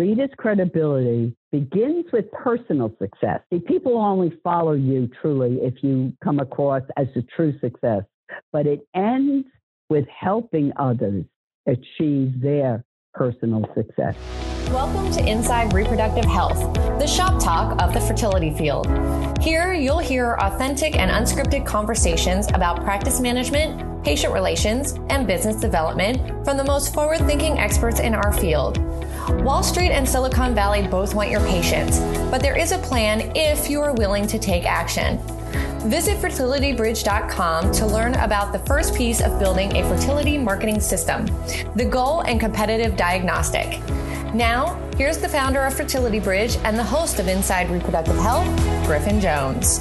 Rita's credibility begins with personal success. See, people only follow you truly if you come across as a true success, but it ends with helping others achieve their personal success. Welcome to Inside Reproductive Health, the shop talk of the fertility field. Here, you'll hear authentic and unscripted conversations about practice management, patient relations, and business development from the most forward thinking experts in our field. Wall Street and Silicon Valley both want your patients, but there is a plan if you are willing to take action. Visit fertilitybridge.com to learn about the first piece of building a fertility marketing system, the goal and competitive diagnostic. Now, here's the founder of Fertility Bridge and the host of Inside Reproductive Health, Griffin Jones.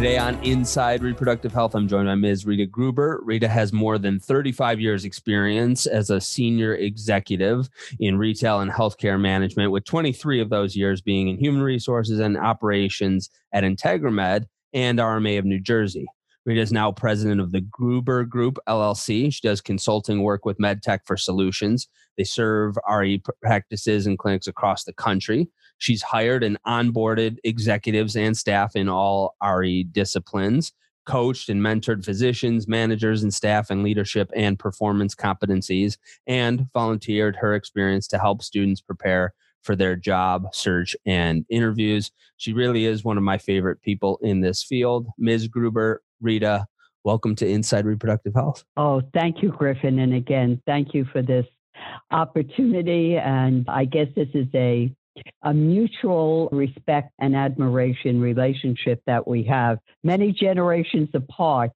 Today on Inside Reproductive Health, I'm joined by Ms. Rita Gruber. Rita has more than 35 years experience as a senior executive in retail and healthcare management, with 23 of those years being in human resources and operations at Integramed and RMA of New Jersey. Rita is now president of the Gruber Group LLC. She does consulting work with MedTech for Solutions. They serve RE practices and clinics across the country. She's hired and onboarded executives and staff in all RE disciplines, coached and mentored physicians, managers, and staff in leadership and performance competencies, and volunteered her experience to help students prepare for their job search and interviews. She really is one of my favorite people in this field. Ms. Gruber, Rita, welcome to Inside Reproductive Health. Oh, thank you, Griffin. And again, thank you for this opportunity. And I guess this is a a mutual respect and admiration relationship that we have many generations apart,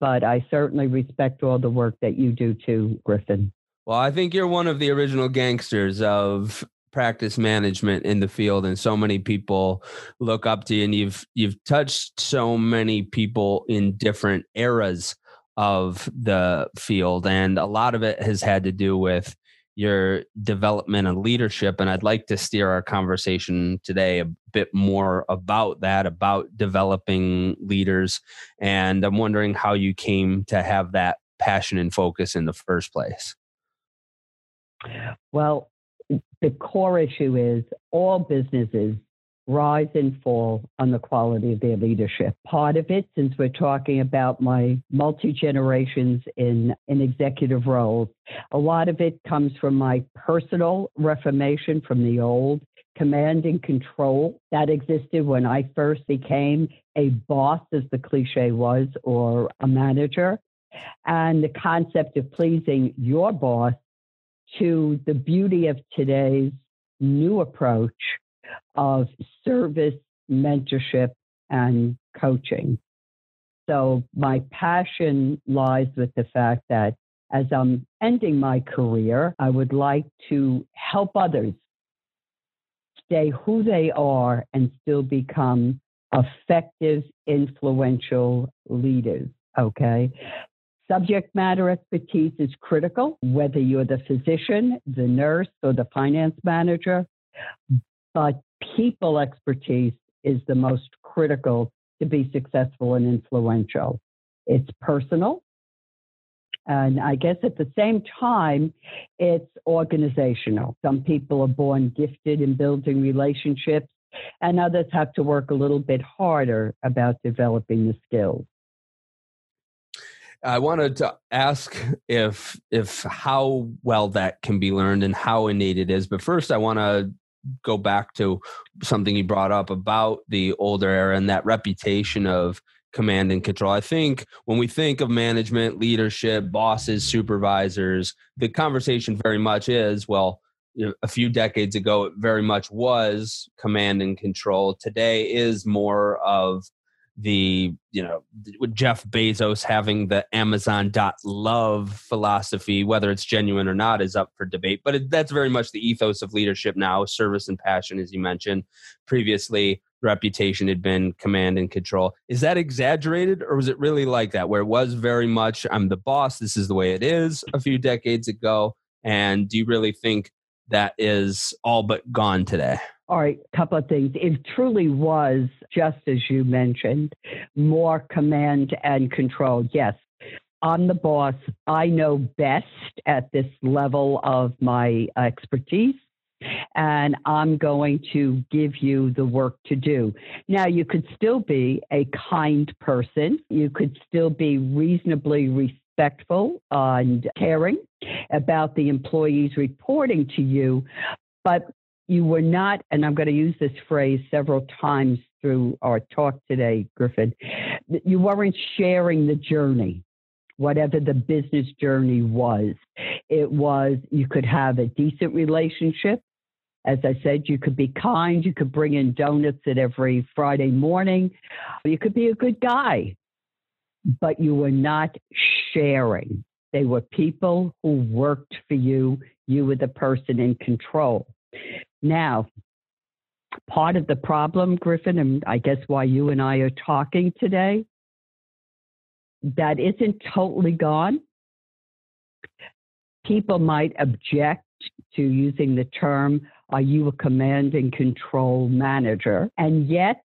but I certainly respect all the work that you do too, Griffin. Well, I think you're one of the original gangsters of practice management in the field and so many people look up to you and you've you've touched so many people in different eras of the field and a lot of it has had to do with your development and leadership. And I'd like to steer our conversation today a bit more about that, about developing leaders. And I'm wondering how you came to have that passion and focus in the first place. Well, the core issue is all businesses rise and fall on the quality of their leadership. Part of it, since we're talking about my multi generations in, in executive roles, a lot of it comes from my personal reformation from the old command and control that existed when I first became a boss, as the cliche was, or a manager, and the concept of pleasing your boss to the beauty of today's new approach of service, mentorship, and coaching. So my passion lies with the fact that as I'm ending my career, I would like to help others stay who they are and still become effective, influential leaders. Okay. Subject matter expertise is critical, whether you're the physician, the nurse, or the finance manager. But people expertise is the most critical to be successful and influential. It's personal. And I guess at the same time, it's organizational. Some people are born gifted in building relationships, and others have to work a little bit harder about developing the skills. I wanted to ask if if how well that can be learned and how innate it is. But first, I want to go back to something you brought up about the older era and that reputation of command and control. I think when we think of management, leadership, bosses, supervisors, the conversation very much is well, a few decades ago, it very much was command and control. Today is more of the you know Jeff Bezos having the Amazon dot love philosophy, whether it's genuine or not, is up for debate. But it, that's very much the ethos of leadership now: service and passion, as you mentioned previously. Reputation had been command and control. Is that exaggerated, or was it really like that, where it was very much "I'm the boss. This is the way it is" a few decades ago? And do you really think that is all but gone today? All right, a couple of things. It truly was, just as you mentioned, more command and control. Yes, I'm the boss. I know best at this level of my expertise and I'm going to give you the work to do. Now, you could still be a kind person, you could still be reasonably respectful and caring about the employees reporting to you, but you were not, and I'm going to use this phrase several times through our talk today, Griffin, you weren't sharing the journey whatever the business journey was. It was you could have a decent relationship as I said, you could be kind. You could bring in donuts at every Friday morning. You could be a good guy, but you were not sharing. They were people who worked for you. You were the person in control. Now, part of the problem, Griffin, and I guess why you and I are talking today, that isn't totally gone. People might object to using the term are you a command and control manager? And yet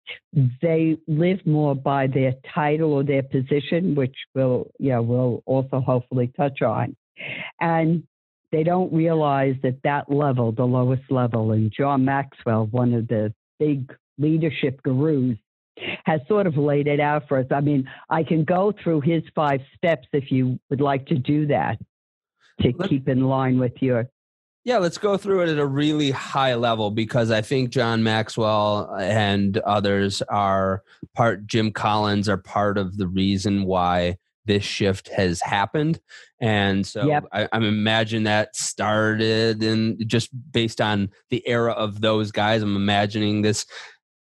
they live more by their title or their position, which we'll, yeah, we'll also hopefully touch on. And they don't realize that that level, the lowest level, and John Maxwell, one of the big leadership gurus, has sort of laid it out for us. I mean, I can go through his five steps if you would like to do that to keep in line with your yeah, let's go through it at a really high level because I think John Maxwell and others are part, Jim Collins are part of the reason why this shift has happened. And so yep. I, I'm imagine that started and just based on the era of those guys, I'm imagining this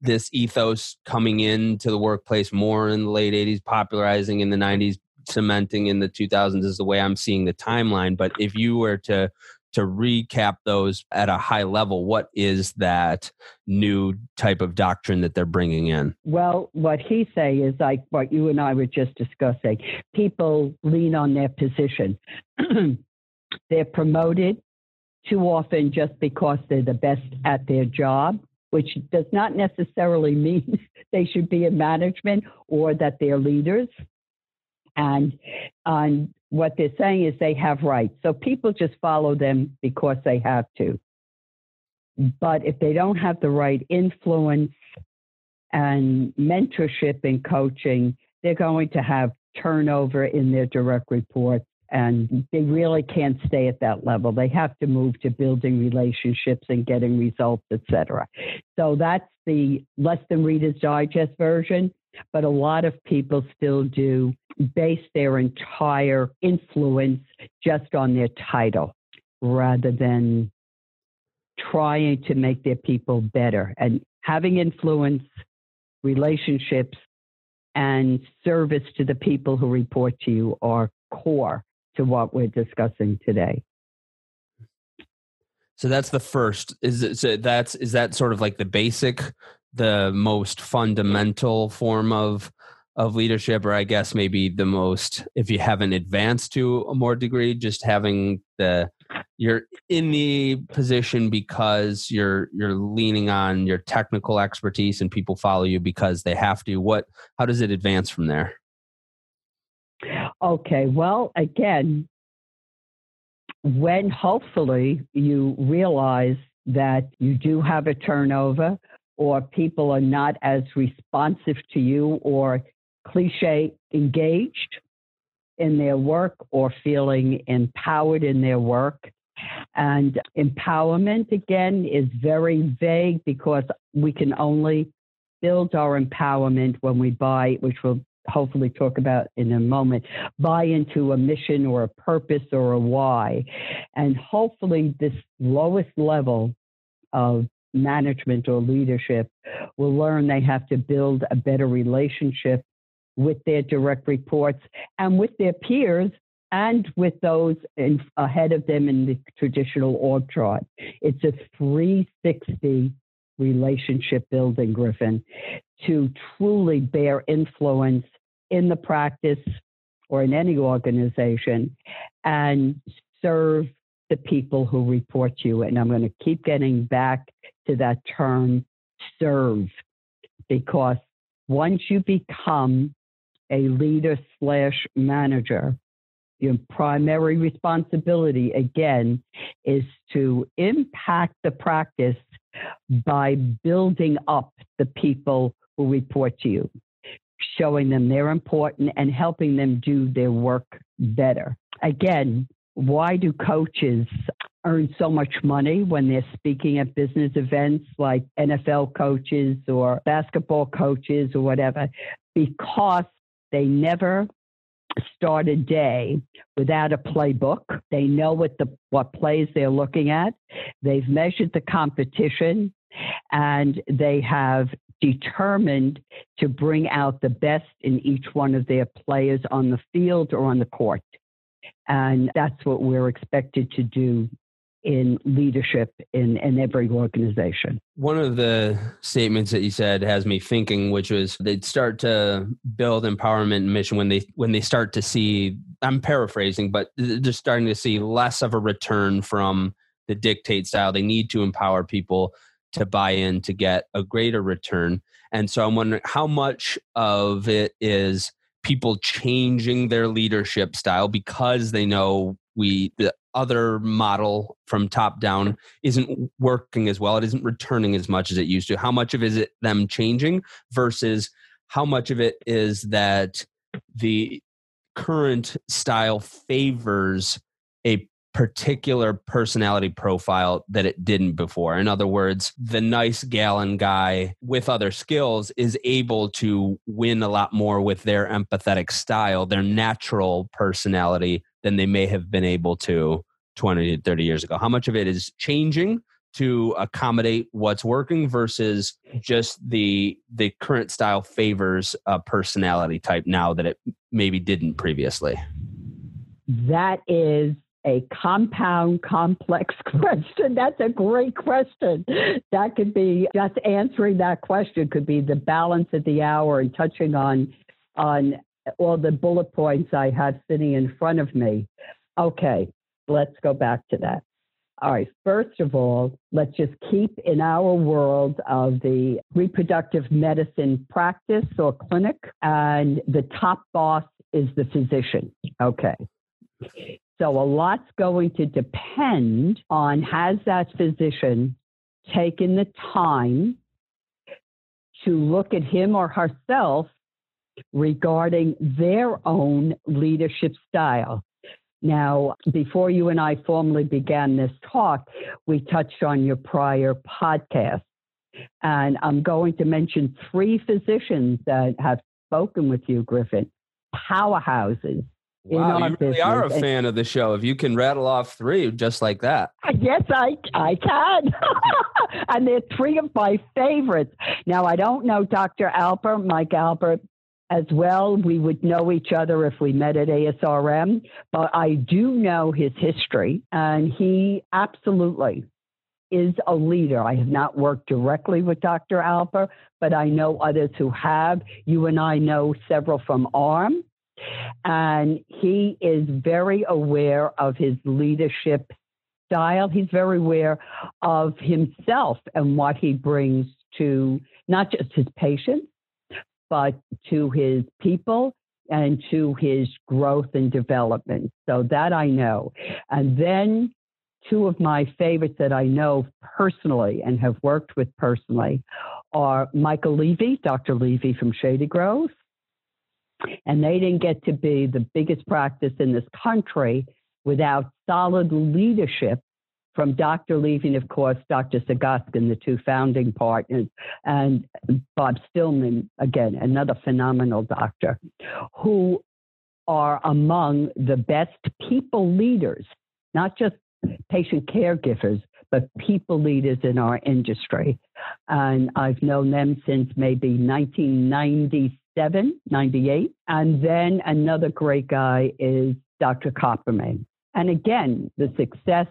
this ethos coming into the workplace more in the late 80s, popularizing in the 90s, cementing in the 2000s is the way I'm seeing the timeline. But if you were to to recap those at a high level, what is that new type of doctrine that they're bringing in? Well, what he say is like what you and I were just discussing. People lean on their position. they're promoted too often just because they're the best at their job, which does not necessarily mean they should be in management or that they're leaders. And, and what they're saying is they have rights. So people just follow them because they have to. But if they don't have the right influence and mentorship and coaching, they're going to have turnover in their direct reports and they really can't stay at that level. They have to move to building relationships and getting results, etc. So that's the less than Reader's Digest version but a lot of people still do base their entire influence just on their title rather than trying to make their people better and having influence, relationships, and service to the people who report to you are core to what we're discussing today. So that's the first. Is it, so that's is that sort of like the basic the most fundamental form of of leadership or i guess maybe the most if you haven't advanced to a more degree just having the you're in the position because you're you're leaning on your technical expertise and people follow you because they have to. What how does it advance from there? Okay well again when hopefully you realize that you do have a turnover or people are not as responsive to you or cliche engaged in their work or feeling empowered in their work. And empowerment, again, is very vague because we can only build our empowerment when we buy, which we'll hopefully talk about in a moment, buy into a mission or a purpose or a why. And hopefully, this lowest level of management or leadership will learn they have to build a better relationship with their direct reports and with their peers and with those in, ahead of them in the traditional org chart. It's a 360 relationship building, Griffin, to truly bear influence in the practice or in any organization and serve the people who report to you. And I'm going to keep getting back to that term serve because once you become a leader slash manager, Your primary responsibility, again, is to impact the practice by building up the people who report to you, showing them they're important and helping them do their work better. Again, why do coaches earn so much money when they're speaking at business events like NFL coaches or basketball coaches or whatever? Because they never start a day without a playbook. They know what the what plays they're looking at. They've measured the competition and they have determined to bring out the best in each one of their players on the field or on the court. And that's what we're expected to do in leadership in, in every organization. One of the statements that you said has me thinking, which was they'd start to build empowerment and mission when they when they start to see I'm paraphrasing, but they're starting to see less of a return from the dictate style. They need to empower people to buy in to get a greater return. And so I'm wondering how much of it is people changing their leadership style because they know we the other model from top down isn't working as well it isn't returning as much as it used to. How much of it is it them changing versus how much of it is that the current style favors particular personality profile that it didn't before. In other words, the nice gallon guy with other skills is able to win a lot more with their empathetic style, their natural personality, than they may have been able to 20 to 30 years ago. How much of it is changing? to accommodate what's working versus just the the current style favors a personality type now that it maybe didn't previously that is a compound complex question. That's a great question. That could be just answering that question could be the balance of the hour and touching on on all the bullet points I have sitting in front of me. Okay, let's go back to that. All right, first of all, let's just keep in our world of the reproductive medicine practice or clinic, and the top boss is the physician. Okay. So a lot's going to depend on has that physician taken the time to look at him or herself regarding their own leadership style. Now, before you and I formally began this talk, we touched on your prior podcast. And I'm going to mention three physicians that have spoken with you, Griffin, powerhouses Wow, you really are a fan of the show. If you can rattle off three just like that. Ah, yes, I I can. and they're three of my favorites. Now I don't know Dr. Alper, Mike Alper as well. We would know each other if we met at ASRM, but I do know his history and he absolutely is a leader. I have not worked directly with Dr. Alper, but I know others who have. You and I know several from ARM and he is very aware of his leadership style. He's very aware of himself and what he brings to not just his patients, but to his people and to his growth and development. So that I know. And then two of my favorites that I know personally and have worked with personally are Michael Levy, Dr. Levy from Shady Grove, and they didn't get to be the biggest practice in this country without solid leadership from Dr. Levy of course, Dr. Sagoskin, the two founding partners, and Bob Stillman, again, another phenomenal doctor, who are among the best people leaders, not just patient caregivers, but people leaders in our industry. And I've known them since maybe 1996 97, 98. And then another great guy is Dr. Copperman. And again, the success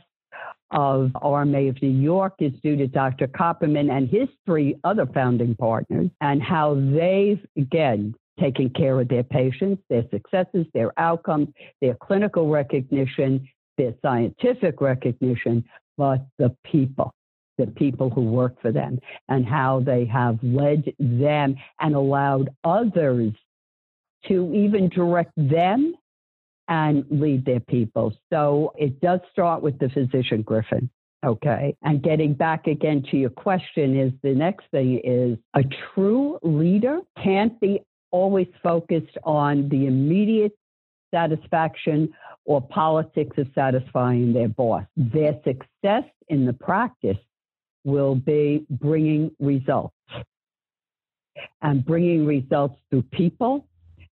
of RMA of New York is due to Dr. Copperman and his three other founding partners and how they've, again, taken care of their patients, their successes, their outcomes, their clinical recognition, their scientific recognition, but the people the people who work for them and how they have led them and allowed others to even direct them and lead their people. So it does start with the physician, Griffin. Okay. And getting back again to your question is the next thing is a true leader can't be always focused on the immediate satisfaction or politics of satisfying their boss. Their success in the practice will be bringing results and bringing results through people,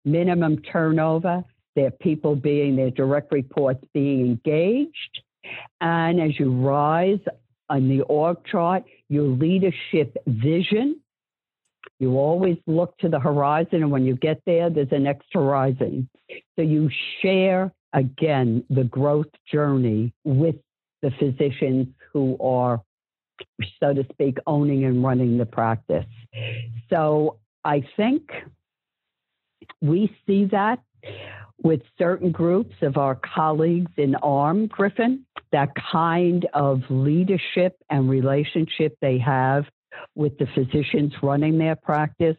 minimum turnover, their people being their direct reports being engaged. And as you rise on the org chart, your leadership vision, you always look to the horizon, and when you get there, there's a next horizon. So you share again the growth journey with the physicians who are, so to speak, owning and running the practice. So I think we see that with certain groups of our colleagues in ARM, Griffin, that kind of leadership and relationship they have with the physicians running their practice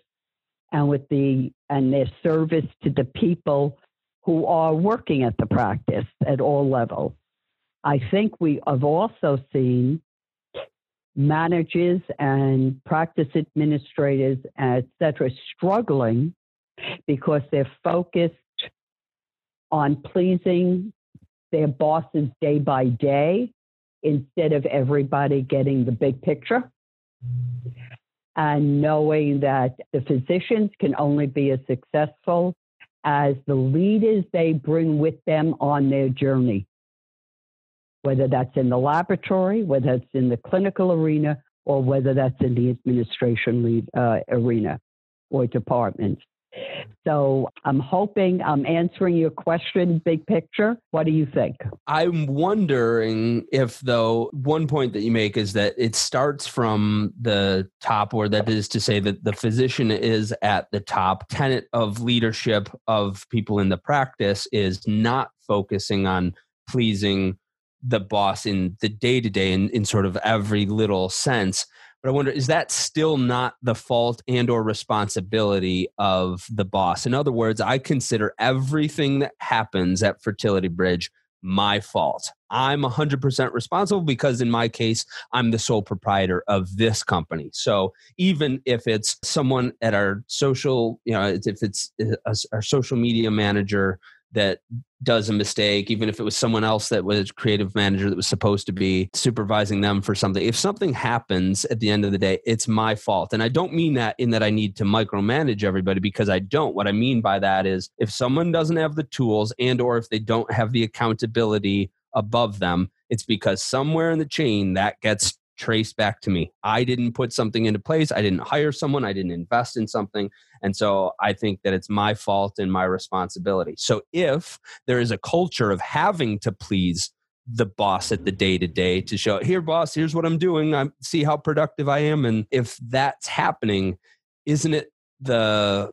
and with the and their service to the people who are working at the practice at all levels. I think we have also seen managers and practice administrators, et cetera, struggling because they're focused on pleasing their bosses day by day instead of everybody getting the big picture and knowing that the physicians can only be as successful as the leaders they bring with them on their journey, whether that's in the laboratory, whether it's in the clinical arena, or whether that's in the administration lead, uh, arena or department. So I'm hoping I'm answering your question, big picture. What do you think? I'm wondering if, though, one point that you make is that it starts from the top, or that is to say that the physician is at the top. Tenet of leadership of people in the practice is not focusing on pleasing the boss in the day to day in sort of every little sense but i wonder is that still not the fault and or responsibility of the boss? In other words i consider everything that happens at fertility bridge my fault. I'm 100% responsible because in my case i'm the sole proprietor of this company. So even if it's someone at our social you know if it's uh, our social media manager that does a mistake, even if it was someone else that was creative manager that was supposed to be supervising them for something. If something happens at the end of the day, it's my fault. And I don't mean that in that I need to micromanage everybody because I don't. What I mean by that is if someone doesn't have the tools and or if they don't have the accountability above them, it's because somewhere in the chain that gets traced back to me. I didn't put something into place. I didn't hire someone. I didn't invest in something. And so I think that it's my fault and my responsibility. So if there is a culture of having to please the boss at the day to day to show, here, boss, here's what I'm doing. I see how productive I am. And if that's happening, isn't it the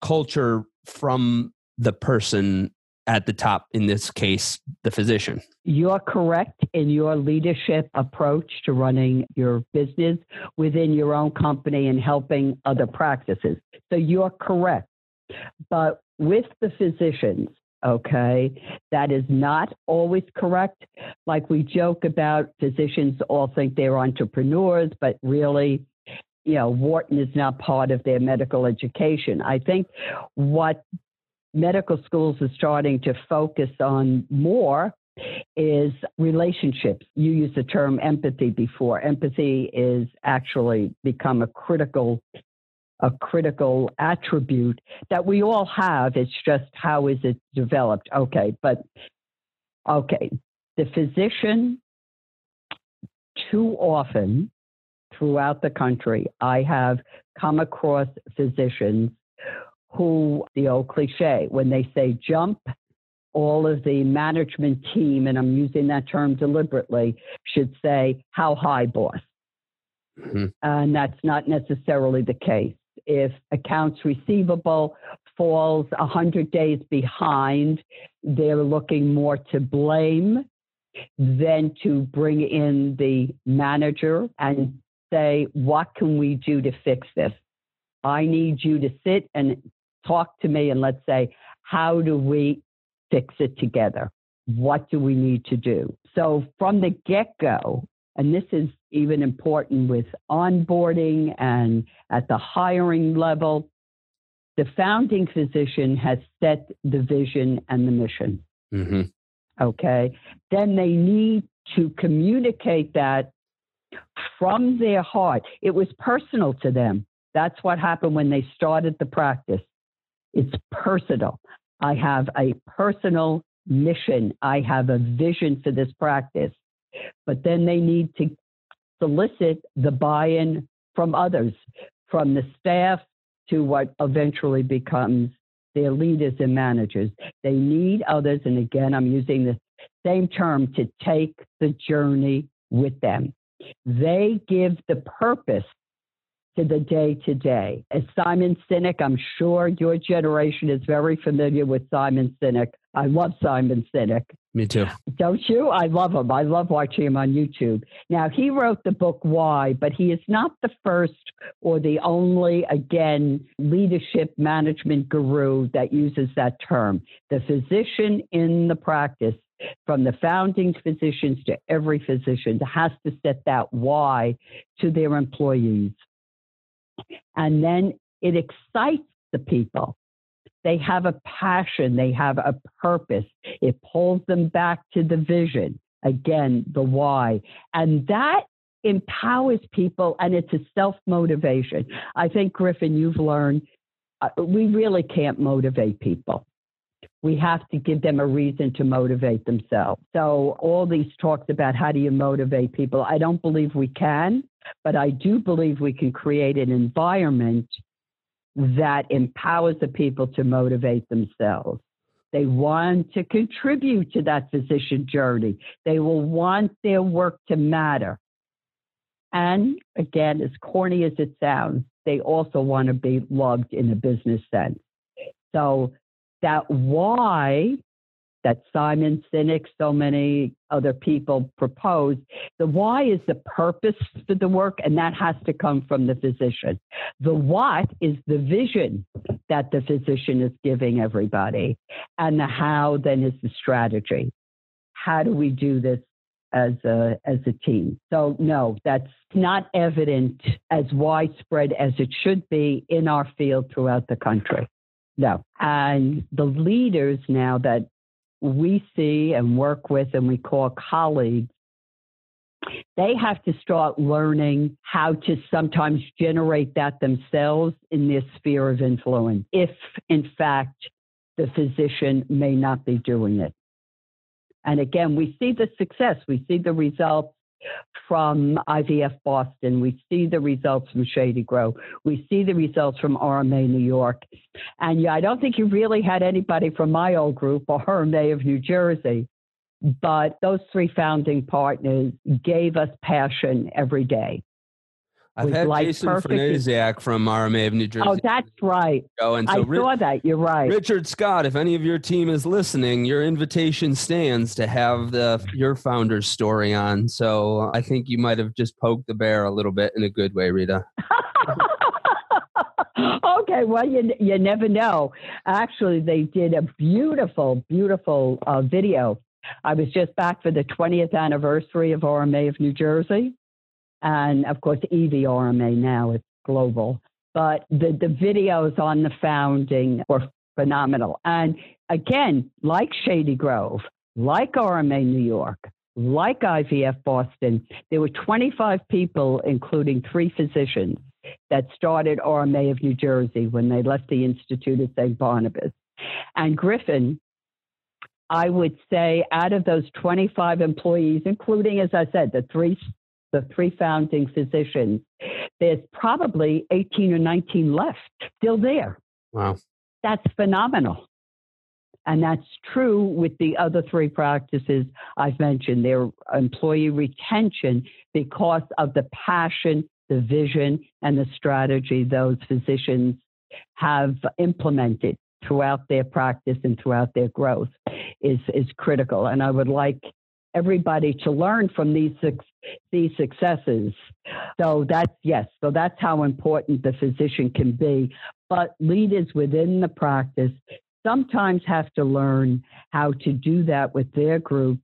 culture from the person at the top, in this case, the physician. You're correct in your leadership approach to running your business within your own company and helping other practices. So you're correct. But with the physicians, okay, that is not always correct. Like we joke about, physicians all think they're entrepreneurs, but really, you know, Wharton is not part of their medical education. I think what medical schools are starting to focus on more is relationships. You used the term empathy before. Empathy is actually become a critical a critical attribute that we all have. It's just how is it developed? Okay, but okay, the physician too often throughout the country, I have come across physicians who, the old cliche, when they say jump, all of the management team, and I'm using that term deliberately, should say, How high, boss? Mm-hmm. And that's not necessarily the case. If accounts receivable falls 100 days behind, they're looking more to blame than to bring in the manager and say, What can we do to fix this? I need you to sit and talk to me and let's say, how do we fix it together. What do we need to do? So from the get go, and this is even important with onboarding and at the hiring level, the founding physician has set the vision and the mission. Mm-hmm. Okay. Then they need to communicate that from their heart. It was personal to them. That's what happened when they started the practice. It's personal. I have a personal mission. I have a vision for this practice. But then they need to solicit the buy in from others, from the staff to what eventually becomes their leaders and managers. They need others, and again, I'm using the same term to take the journey with them. They give the purpose to the day to day. As Simon Sinek, I'm sure your generation is very familiar with Simon Sinek. I love Simon Sinek. Me too. Don't you? I love him. I love watching him on YouTube. Now, he wrote the book Why, but he is not the first or the only, again, leadership management guru that uses that term. The physician in the practice, from the founding physicians to every physician, has to set that why to their employees. And then it excites the people. They have a passion, they have a purpose. It pulls them back to the vision, again, the why. And that empowers people and it's a self motivation. I think, Griffin, you've learned uh, we really can't motivate people. We have to give them a reason to motivate themselves. So, all these talks about how do you motivate people, I don't believe we can, but I do believe we can create an environment that empowers the people to motivate themselves. They want to contribute to that physician journey. They will want their work to matter. And again, as corny as it sounds, they also want to be loved in a business sense. So that why that Simon Sinek, so many other people propose. The why is the purpose for the work, and that has to come from the physician. The what is the vision that the physician is giving everybody, and the how then is the strategy. How do we do this as a as a team. So no, that's not evident as widespread as it should be in our field throughout the country. No. And the leaders now that we see and work with and we call colleagues, they have to start learning how to sometimes generate that themselves in their sphere of influence, if in fact the physician may not be doing it. And again, we see the success, we see the results from IVF Boston. We see the results from Shady Grove. We see the results from RMA New York. And yeah, I don't think you really had anybody from my old group or RMA of New Jersey. But those three founding partners gave us passion every day. I've had like Jason Fernesiak from RMA of New Jersey. Oh, that's right. Oh, and so I saw that. You're right. Richard Scott, if any of your team is listening, your invitation stands to have the your founder's story on. So I think you might have just poked the bear a little bit in a good way, Rita. okay, well, you you never know. Actually, they did a beautiful, beautiful uh, video. I was just back for the 20th anniversary of RMA of New Jersey and of course IVIRMA now is global. But the the videos on the founding were phenomenal. And again, like Shady Grove, like RMA New York, like IVF Boston, there were 25 people, including three physicians, that started RMA of New Jersey when they left the Institute of St. Barnabas. And Griffin, I would say out of those 25 employees, including, as I said, the three the three founding physicians, there's probably 18 or 19 left still there. Wow. That's phenomenal. And that's true with the other three practices I've mentioned. Their employee retention because of the passion, the vision, and the strategy those physicians have implemented throughout their practice and throughout their growth is, is critical. And I would like everybody to learn from these these successes. So that's yes. So that's how important the physician can be. But leaders within the practice sometimes have to learn how to do that with their groups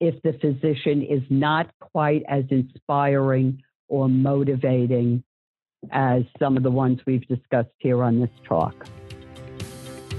if the physician is not quite as inspiring or motivating as some of the ones we've discussed here on this talk.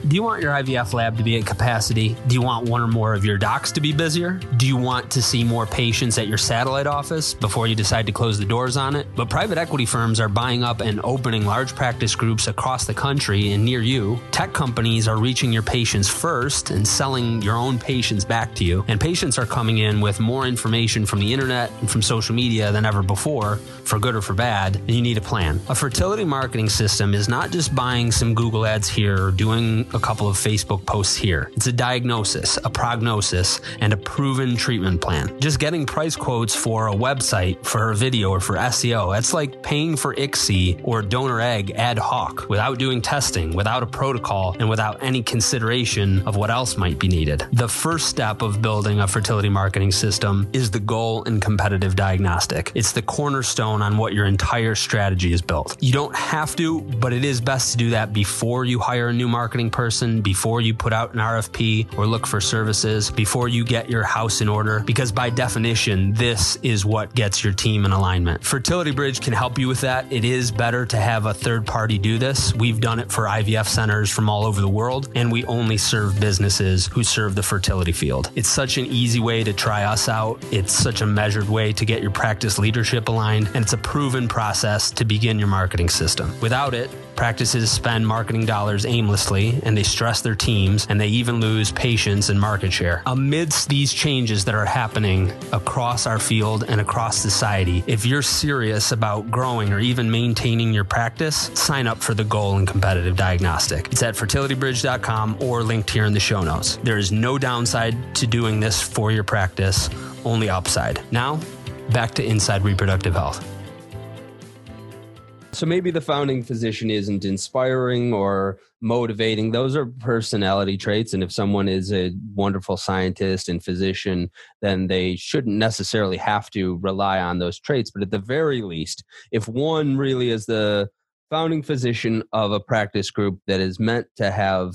Do you want your IVF lab to be at capacity? Do you want one or more of your docs to be busier? Do you want to see more patients at your satellite office before you decide to close the doors on it? But private equity firms are buying up and opening large practice groups across the country and near you. Tech companies are reaching your patients first and selling your own patients back to you. And patients are coming in with more information from the internet and from social media than ever before, for good or for bad, and you need a plan. A fertility marketing system is not just buying some Google ads here or doing a couple of Facebook posts here. It's a diagnosis, a prognosis, and a proven treatment plan. Just getting price quotes for a website, for a video, or for SEO, that's like paying for ICSI or donor egg ad hoc without doing testing, without a protocol, and without any consideration of what else might be needed. The first step of building a fertility marketing system is the goal and competitive diagnostic. It's the cornerstone on what your entire strategy is built. You don't have to, but it is best to do that before you hire a new marketing person person before you put out an RFP or look for services, before you get your house in order, because by definition, this is what gets your team in alignment. Fertility Bridge can help you with that. It is better to have a third party do this. We've done it for IVF centers from all over the world, and we only serve businesses who serve the fertility field. It's such an easy way to try us out. It's such a measured way to get your practice leadership aligned, and it's a proven process to begin your marketing system. Without it, Practices spend marketing dollars aimlessly and they stress their teams and they even lose patients and market share. Amidst these changes that are happening across our field and across society, if you're serious about growing or even maintaining your practice, sign up for the Goal and Competitive Diagnostic. It's at fertilitybridge.com or linked here in the show notes. There is no downside to doing this for your practice, only upside. Now, back to Inside Reproductive Health. So maybe the founding physician isn't inspiring or motivating. Those are personality traits. And if someone is a wonderful scientist and physician, then they shouldn't necessarily have to rely on those traits. But at the very least, if one really is the founding physician of a practice group that is meant to have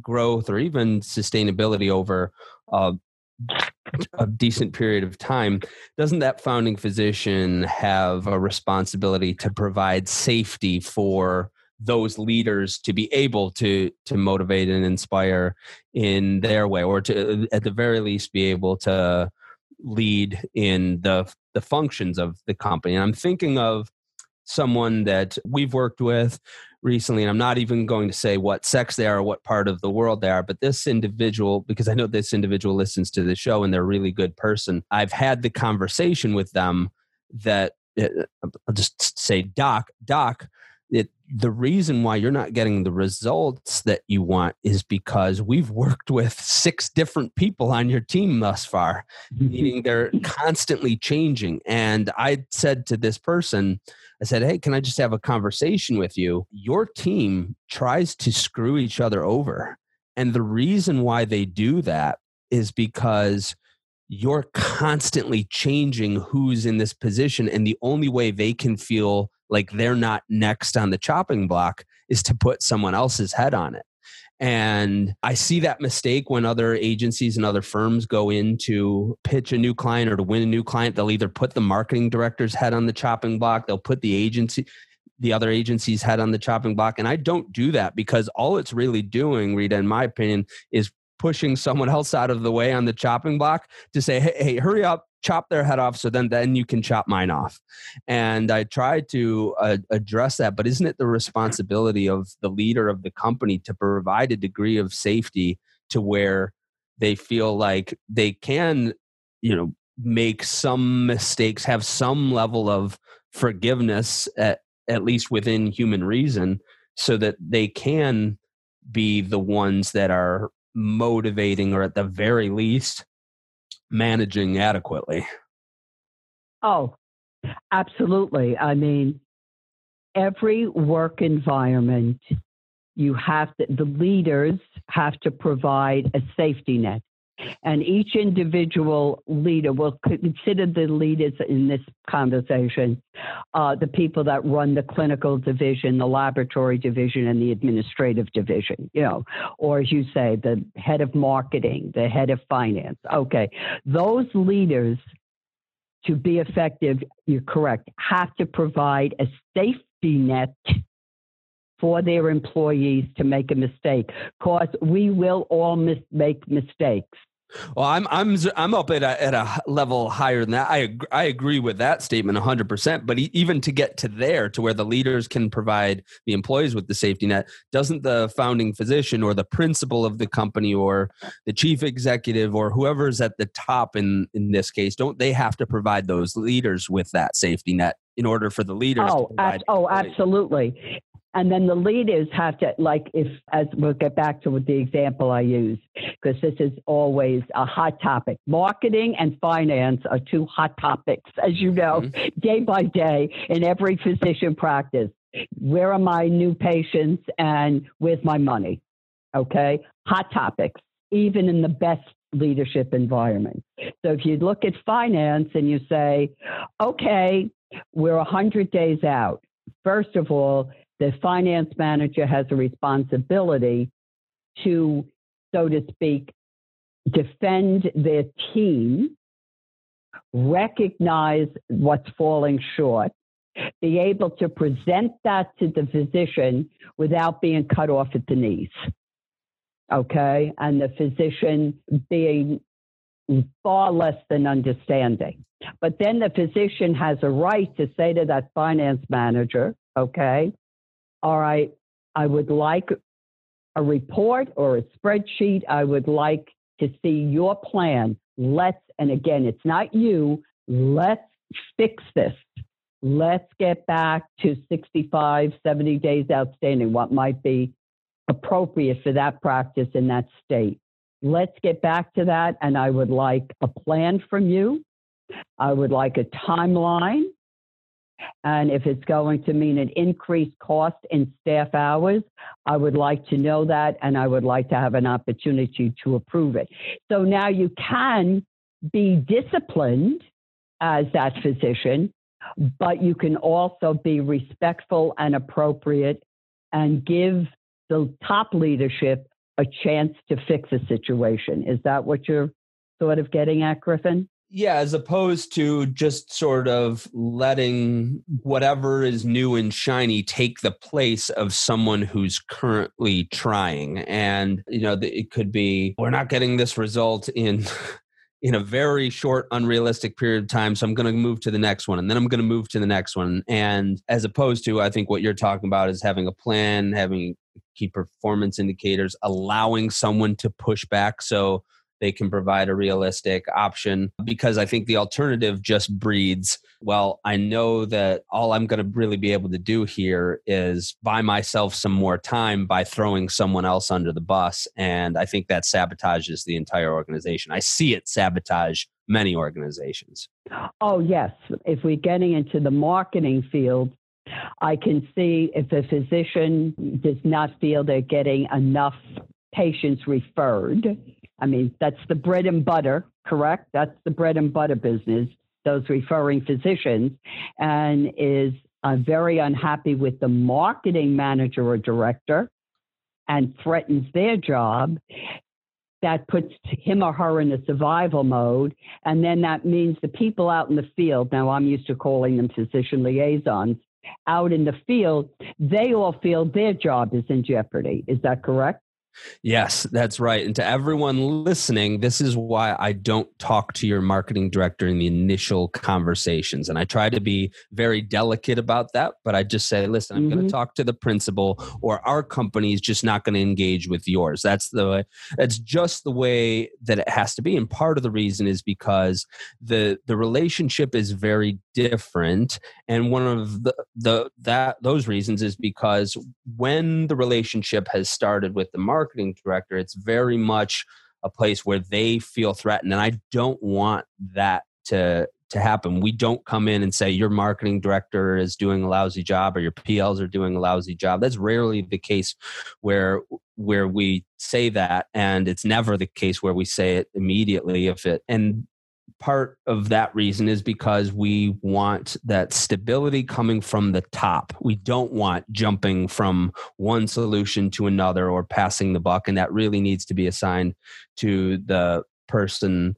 growth or even sustainability over a a decent period of time, doesn't that founding physician have a responsibility to provide safety for those leaders to be able to to motivate and inspire in their way, or to at the very least be able to lead in the the functions of the company? And I'm thinking of someone that we've worked with recently, and I'm not even going to say what sex they are or what part of the world they are, but this individual, because I know this individual listens to the show and they're a really good person, I've had the conversation with them that uh, I'll just say, Doc, Doc, it, the reason why you're not getting the results that you want is because we've worked with six different people on your team thus far, mm-hmm. meaning they're constantly changing. And I said to this person, I said, Hey, can I just have a conversation with you? Your team tries to screw each other over. And the reason why they do that is because you're constantly changing who's in this position. And the only way they can feel like they're not next on the chopping block is to put someone else's head on it. And I see that mistake when other agencies and other firms go in to pitch a new client or to win a new client. They'll either put the marketing director's head on the chopping block, they'll put the agency, the other agency's head on the chopping block. And I don't do that because all it's really doing, Rita, in my opinion, is pushing someone else out of the way on the chopping block to say, hey, hey hurry up, chop their head off so then then you can chop mine off. And i try to uh, address that but isn't it the responsibility of the leader of the company to provide a degree of safety to where they feel like they can you know make some mistakes have some level of forgiveness at, at least within human reason so that they can be the ones that are motivating or at the very least managing adequately. Oh, absolutely. I mean, every work environment, you have to, the leaders have to provide a safety net. And each individual leader will consider the leaders in this conversation uh, the people that run the clinical division, the laboratory division, and the administrative division, you know, or as you say, the head of marketing, the head of finance. Okay. Those leaders, to be effective, you're correct, have to provide a safety net for their employees to make a mistake because we will all mis- make mistakes. Well, I'm I'm I'm up at a, at a level higher than that. I I agree with that statement 100. percent But even to get to there, to where the leaders can provide the employees with the safety net, doesn't the founding physician or the principal of the company or the chief executive or whoever's at the top in in this case, don't they have to provide those leaders with that safety net in order for the leaders? Oh, ab- oh, absolutely. And then the leaders have to, like, if, as we'll get back to the example I use, because this is always a hot topic. Marketing and finance are two hot topics, as you know, mm-hmm. day by day in every physician practice. Where are my new patients and where's my money? Okay. Hot topics, even in the best leadership environment. So if you look at finance and you say, okay, we're 100 days out. First of all, the finance manager has a responsibility to, so to speak, defend their team, recognize what's falling short, be able to present that to the physician without being cut off at the knees. Okay. And the physician being far less than understanding. But then the physician has a right to say to that finance manager, okay, all right, I would like a report or a spreadsheet. I would like to see your plan. Let's, and again, it's not you, let's fix this. Let's get back to 65, 70 days outstanding, what might be appropriate for that practice in that state. Let's get back to that. And I would like a plan from you. I would like a timeline. And if it's going to mean an increased cost in staff hours, I would like to know that and I would like to have an opportunity to approve it. So now you can be disciplined as that physician, but you can also be respectful and appropriate and give the top leadership a chance to fix a situation. Is that what you're sort of getting at, Griffin? Yeah, as opposed to just sort of letting whatever is new and shiny take the place of someone who's currently trying. And, you know, it could be, we're not getting this result in. in a very short unrealistic period of time so i'm going to move to the next one and then i'm going to move to the next one and as opposed to i think what you're talking about is having a plan having key performance indicators allowing someone to push back so they can provide a realistic option because I think the alternative just breeds, well, I know that all I'm going to really be able to do here is buy myself some more time by throwing someone else under the bus. And I think that sabotages the entire organization. I see it sabotage many organizations. Oh, yes. If we're getting into the marketing field, I can see if a physician does not feel they're getting enough patients referred I mean, that's the bread and butter, correct? That's the bread and butter business, those referring physicians, and is uh, very unhappy with the marketing manager or director and threatens their job. That puts him or her in a survival mode. And then that means the people out in the field, now I'm used to calling them physician liaisons, out in the field, they all feel their job is in jeopardy. Is that correct? Yes, that's right. And to everyone listening, this is why I don't talk to your marketing director in the initial conversations. And I try to be very delicate about that, but I just say, listen, I'm mm-hmm. going to talk to the principal, or our company is just not going to engage with yours. That's the way, that's just the way that it has to be. And part of the reason is because the the relationship is very different. And one of the, the that those reasons is because when the relationship has started with the marketing director, it's very much a place where they feel threatened. And I don't want that to to happen. We don't come in and say your marketing director is doing a lousy job or your PLs are doing a lousy job. That's rarely the case where where we say that and it's never the case where we say it immediately if it and part of that reason is because we want that stability coming from the top. We don't want jumping from one solution to another or passing the buck. And that really needs to be assigned to the person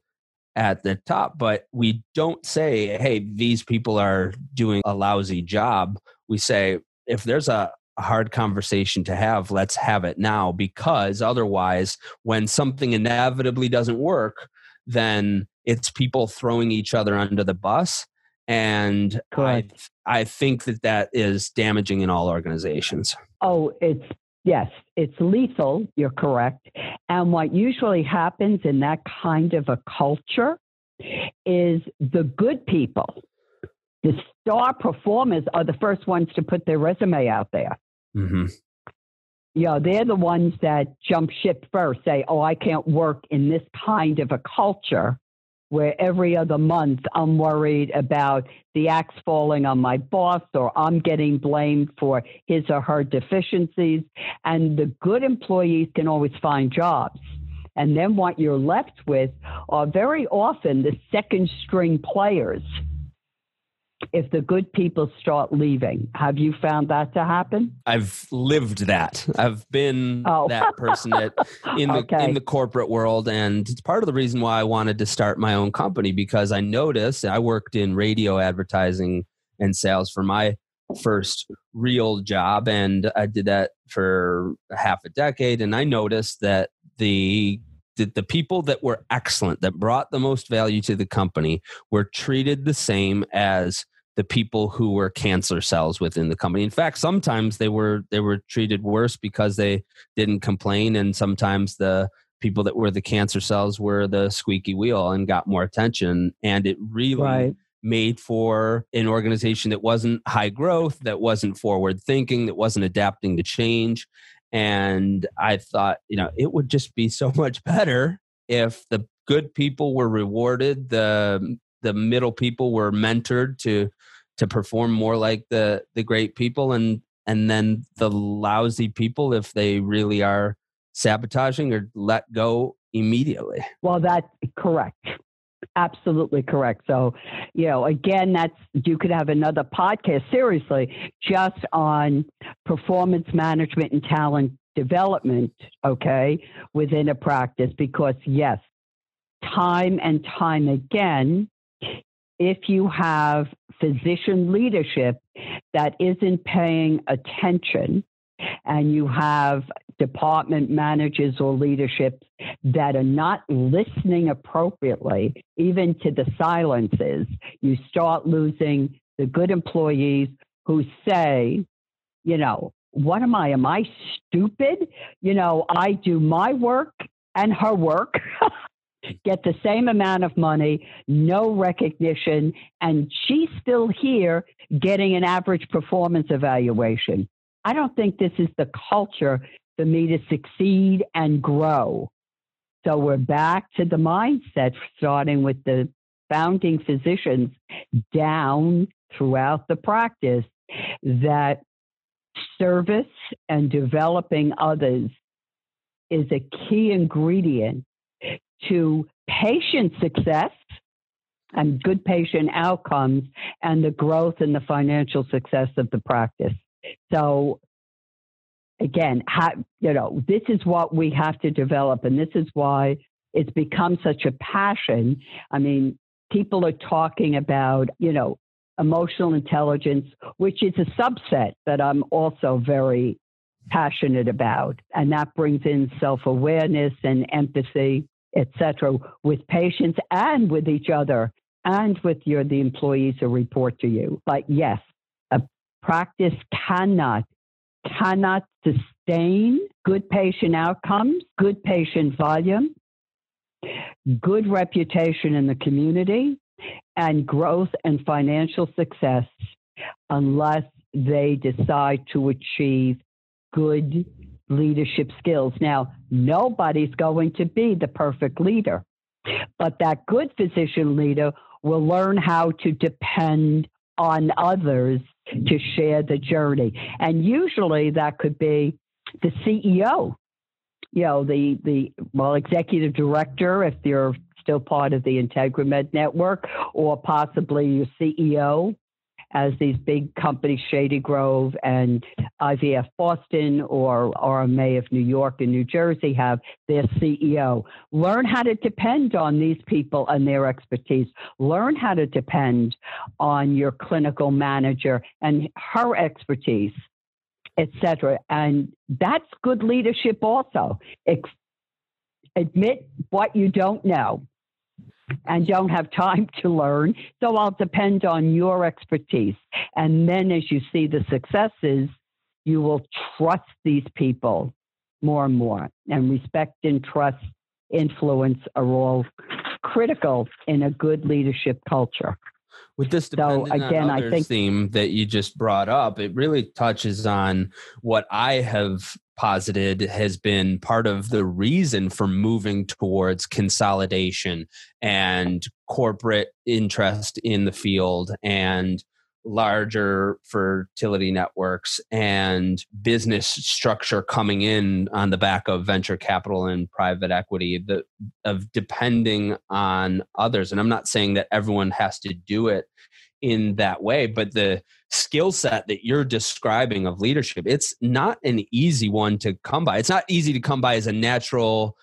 at the top. But we don't say, hey, these people are doing a lousy job. We say, if there's a, hard conversation to have, let's have it now because otherwise, when something inevitably doesn't work, then it's people throwing each other under the bus and I, I think that that is damaging in all organizations. Oh it's yes it's lethal you're correct and what usually happens in that kind of a culture is the good people the star performers are the first ones to put their resume out there. Mm-hmm. You know, they're the ones that jump ship first, say, oh, I can't work in this kind of a culture where every other month I'm worried about the axe falling on my boss or I'm getting blamed for his or her deficiencies. And the good employees can always find jobs. And then what you're left with are very often the second string players if the good people start leaving. Have you found that to happen? I've lived that. I've been oh. that person that in the okay. in the corporate world and it's part of the reason why I wanted to start my own company because I noticed I worked in radio advertising and sales for my first real job and I did that for half a decade and I noticed that the the, the people that were excellent, that brought the most value to the company, were treated the same as the people who were cancer cells within the company. In fact, sometimes they were they were treated worse because they didn't complain, and sometimes the people that were the cancer cells were the squeaky wheel and got more attention. And it really right. made for an organization that wasn't high growth, that wasn't forward thinking, that wasn't adapting to change and I thought, you know, it would just be so much better if the good people were rewarded, the the middle people were mentored to to perform more like the the great people and and then the lousy people if they really are sabotaging or let go immediately. Well, that's correct. Absolutely correct. So, you know, again, that's you could have another podcast seriously just on performance management and talent development, okay, within a practice because yes, time and time again, if you have physician leadership that isn't paying attention and you have department managers or leadership that are not listening appropriately, even to the silences, you start losing the good employees who say, you know, what am I? Am I stupid? You know, I do my work and her work, get the same amount of money, no recognition, and she's still here getting an average performance evaluation. I don't think this is the culture for me to succeed and grow. So we're back to the mindset, starting with the founding physicians down throughout the practice, that service and developing others is a key ingredient to patient success and good patient outcomes and the growth and the financial success of the practice. So again, you know, this is what we have to develop, and this is why it's become such a passion. I mean, people are talking about, you know, emotional intelligence, which is a subset that I'm also very passionate about, and that brings in self-awareness and empathy, etc., with patients and with each other and with your the employees who report to you. But yes, a practice cannot cannot sustain good patient outcomes, good patient volume, good reputation in the community, and growth and financial success unless they decide to achieve good leadership skills. Now, nobody's going to be the perfect leader, but that good physician leader will learn how to depend on others to share the journey. And usually that could be the CEO, you know, the, the well, executive director, if you're still part of the Integramed network, or possibly your CEO, as these big companies, Shady Grove and IVF Boston or RMA of New York and New Jersey, have their CEO. Learn how to depend on these people and their expertise. Learn how to depend on your clinical manager and her expertise, etc. And that's good leadership also. Admit what you don't know and don't have time to learn. So I'll depend on your expertise. And then as you see the successes, you will trust these people more and more. And respect and trust, influence are all critical in a good leadership culture. With this so again, I think theme that you just brought up, it really touches on what I have posited has been part of the reason for moving towards consolidation and corporate interest in the field and larger fertility networks and business structure coming in on the back of venture capital and private equity the, of depending on others. And i'm not saying that everyone has to do it in that way but the skill set that you're describing of leadership it's not an easy one to come by. It's not easy to come by as a natural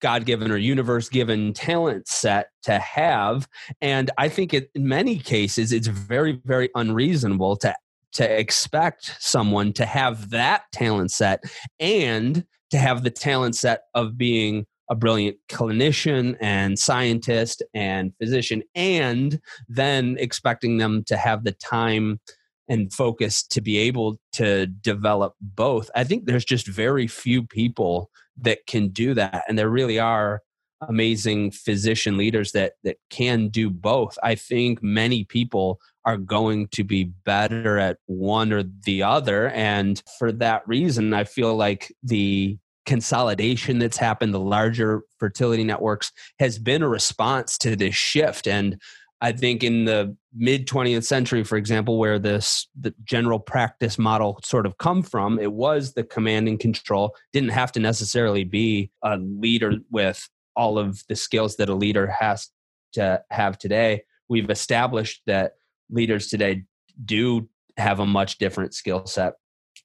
god given or universe given talent set to have and i think it, in many cases it's very very unreasonable to to expect someone to have that talent set and to have the talent set of being a brilliant clinician and scientist and physician, and then expecting them to have the time and focus to be able to develop both. I think there's just very few people that can do that. And there really are amazing physician leaders that that can do both. I think many people are going to be better at one or the other and for that reason I feel like the consolidation that's happened, the larger fertility networks, has been a response to this shift. And I think in the mid 20th century, for example, where this the general practice model sort of come from, it was the command and control. Didn't have to necessarily be a leader with all of the skills that a leader has to have today. We've established that leaders today do have a much different skill set.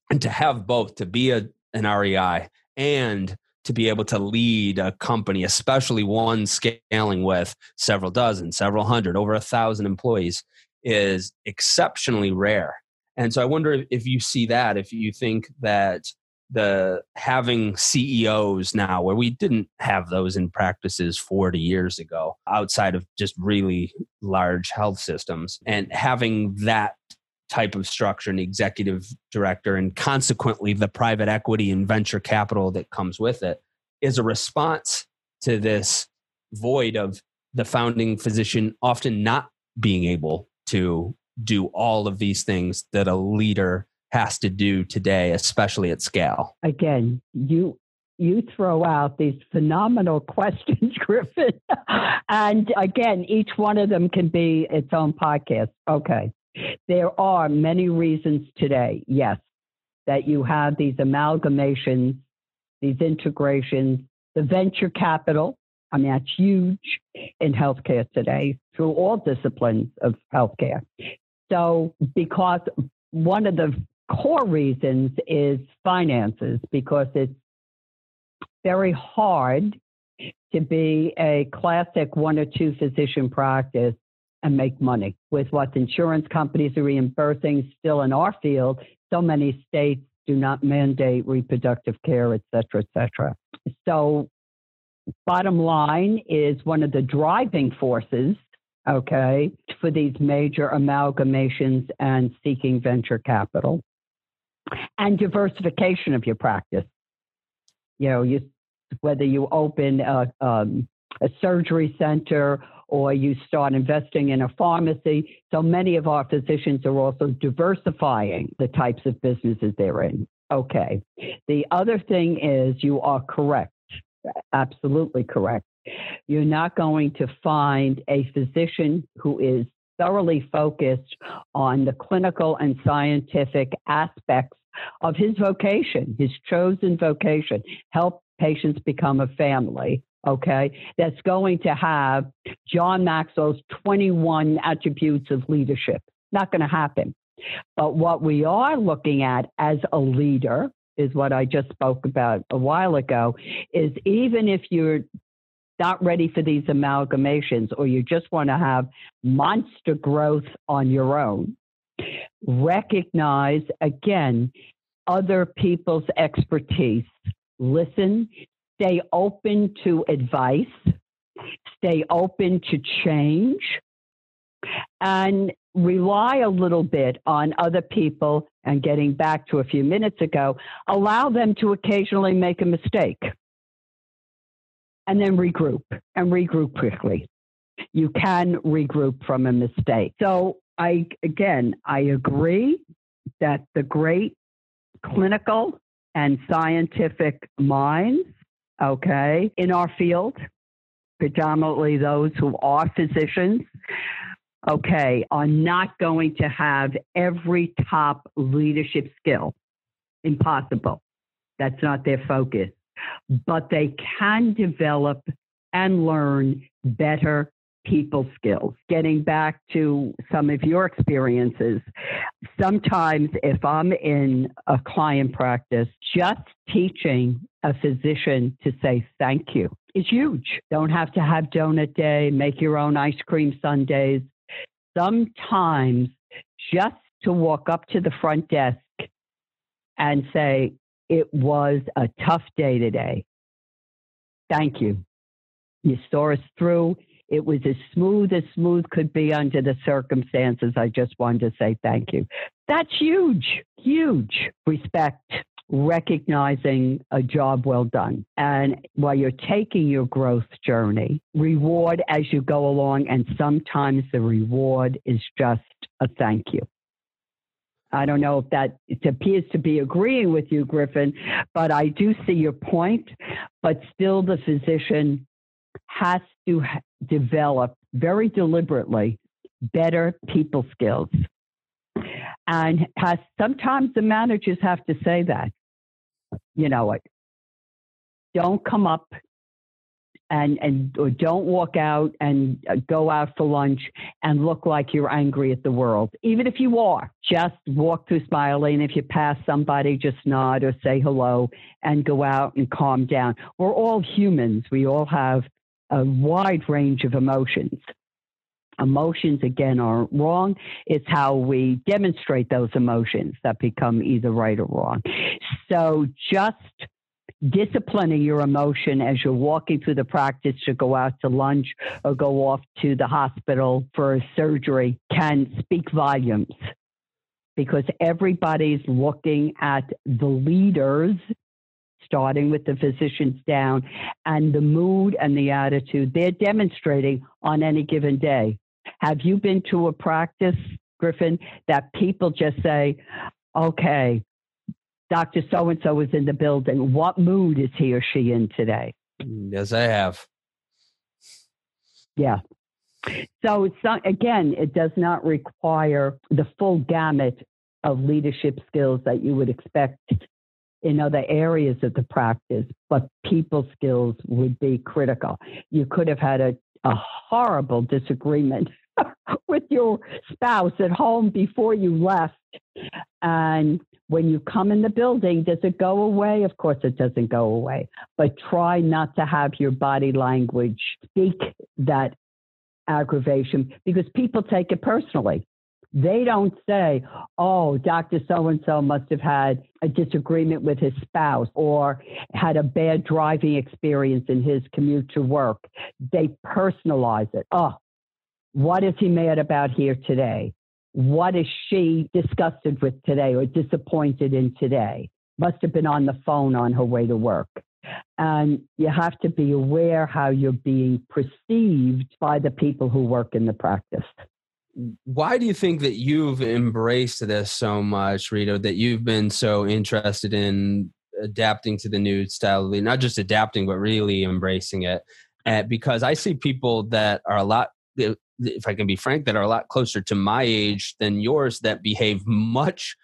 And to have both, to be a, an REI and to be able to lead a company, especially one scaling with several dozen, several hundred, over a thousand employees, is exceptionally rare. And so I wonder if you see that, if you think that the having CEOs now, where we didn't have those in practices 40 years ago, outside of just really large health systems, and having that type of structure an executive director and consequently the private equity and venture capital that comes with it is a response to this void of the founding physician often not being able to do all of these things that a leader has to do today especially at scale again you you throw out these phenomenal questions, Griffin. and again, each one of them can be its own podcast. Okay. There are many reasons today, yes, that you have these amalgamations, these integrations, the venture capital. I mean, that's huge in healthcare today through all disciplines of healthcare. So, because one of the core reasons is finances, because it's very hard to be a classic one or two physician practice and make money with what insurance companies are reimbursing still in our field. So many states do not mandate reproductive care, et cetera, et cetera. So bottom line is one of the driving forces, okay, for these major amalgamations and seeking venture capital and diversification of your practice. You know, you, whether you open a, um, a surgery center or you start investing in a pharmacy. So many of our physicians are also diversifying the types of businesses they're in. Okay. The other thing is you are correct, absolutely correct. You're not going to find a physician who is thoroughly focused on the clinical and scientific aspects of his vocation, his chosen vocation, help patients become a family. Okay, that's going to have John Maxwell's 21 attributes of leadership. Not going to happen. But what we are looking at as a leader is what I just spoke about a while ago is even if you're not ready for these amalgamations or you just want to have monster growth on your own, recognize again other people's expertise. Listen, stay open to advice, stay open to change, and rely a little bit on other people. And getting back to a few minutes ago, allow them to occasionally make a mistake and then regroup and regroup quickly. You can regroup from a mistake. So I again, I agree that the great clinical and scientific minds, okay, in our field, predominantly those who are physicians, okay, are not going to have every top leadership skill. Impossible. That's not their focus but they can develop and learn better people skills. Getting back to some of your experiences, sometimes if I'm in a client practice, just teaching a physician to say thank you is huge. Don't have to have donut day, make your own ice cream sundaes. Sometimes just to walk up to the front desk and say, it was a tough day today. Thank you. You saw us through. It was as smooth as smooth could be under the circumstances. I just wanted to say thank you. That's huge, huge respect, recognizing a job well done. And while you're taking your growth journey, reward as you go along. And sometimes the reward is just a thank you. I don't know if that it appears to be agreeing with you, Griffin, but I do see your point. But still, the physician has to develop very deliberately better people skills. And has sometimes the managers have to say that. You know what? Don't come up and and or don't walk out and uh, go out for lunch and look like you're angry at the world even if you are just walk through smiling if you pass somebody just nod or say hello and go out and calm down we're all humans we all have a wide range of emotions. Emotions again aren't wrong. It's how we demonstrate those emotions that become either right or wrong. So just disciplining your emotion as you're walking through the practice to go out to lunch or go off to the hospital for surgery can speak volumes because everybody's looking at the leaders starting with the physicians down and the mood and the attitude they're demonstrating on any given day have you been to a practice griffin that people just say okay Dr. So and so is in the building. What mood is he or she in today? Mm, yes, I have. Yeah. So it's not, again, it does not require the full gamut of leadership skills that you would expect in other areas of the practice, but people skills would be critical. You could have had a, a horrible disagreement with your spouse at home before you left, and when you come in the building, does it go away? Of course, it doesn't go away. But try not to have your body language speak that aggravation because people take it personally. They don't say, oh, Dr. So and so must have had a disagreement with his spouse or had a bad driving experience in his commute to work. They personalize it. Oh, what is he mad about here today? what is she disgusted with today or disappointed in today? Must have been on the phone on her way to work. And you have to be aware how you're being perceived by the people who work in the practice. Why do you think that you've embraced this so much, Rita, that you've been so interested in adapting to the new style, not just adapting, but really embracing it? uh, because I see people that are a lot if I can be frank, that are a lot closer to my age than yours that behave much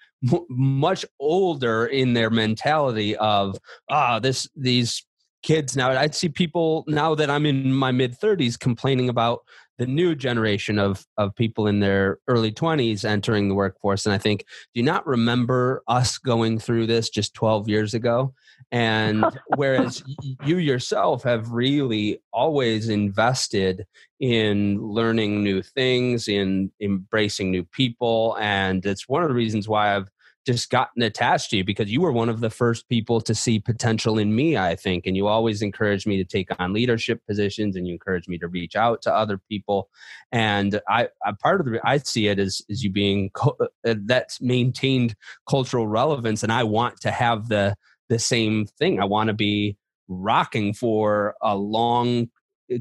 much older in their mentality of ah this these kids now i'd see people now that i'm in my mid 30s complaining about the new generation of of people in their early 20s entering the workforce. And i think do you not remember us going through this just 12 years ago? And whereas you yourself have really always invested in learning new things in embracing new people. And it's one of the reasons why i've just gotten attached to you because you were one of the first people to see potential in me, I think. And you always encouraged me to take on leadership positions and you encouraged me to reach out to other people. And I, I part of the, I see it as, as you being, uh, that's maintained cultural relevance. And I want to have the, the same thing. I want to be rocking for a long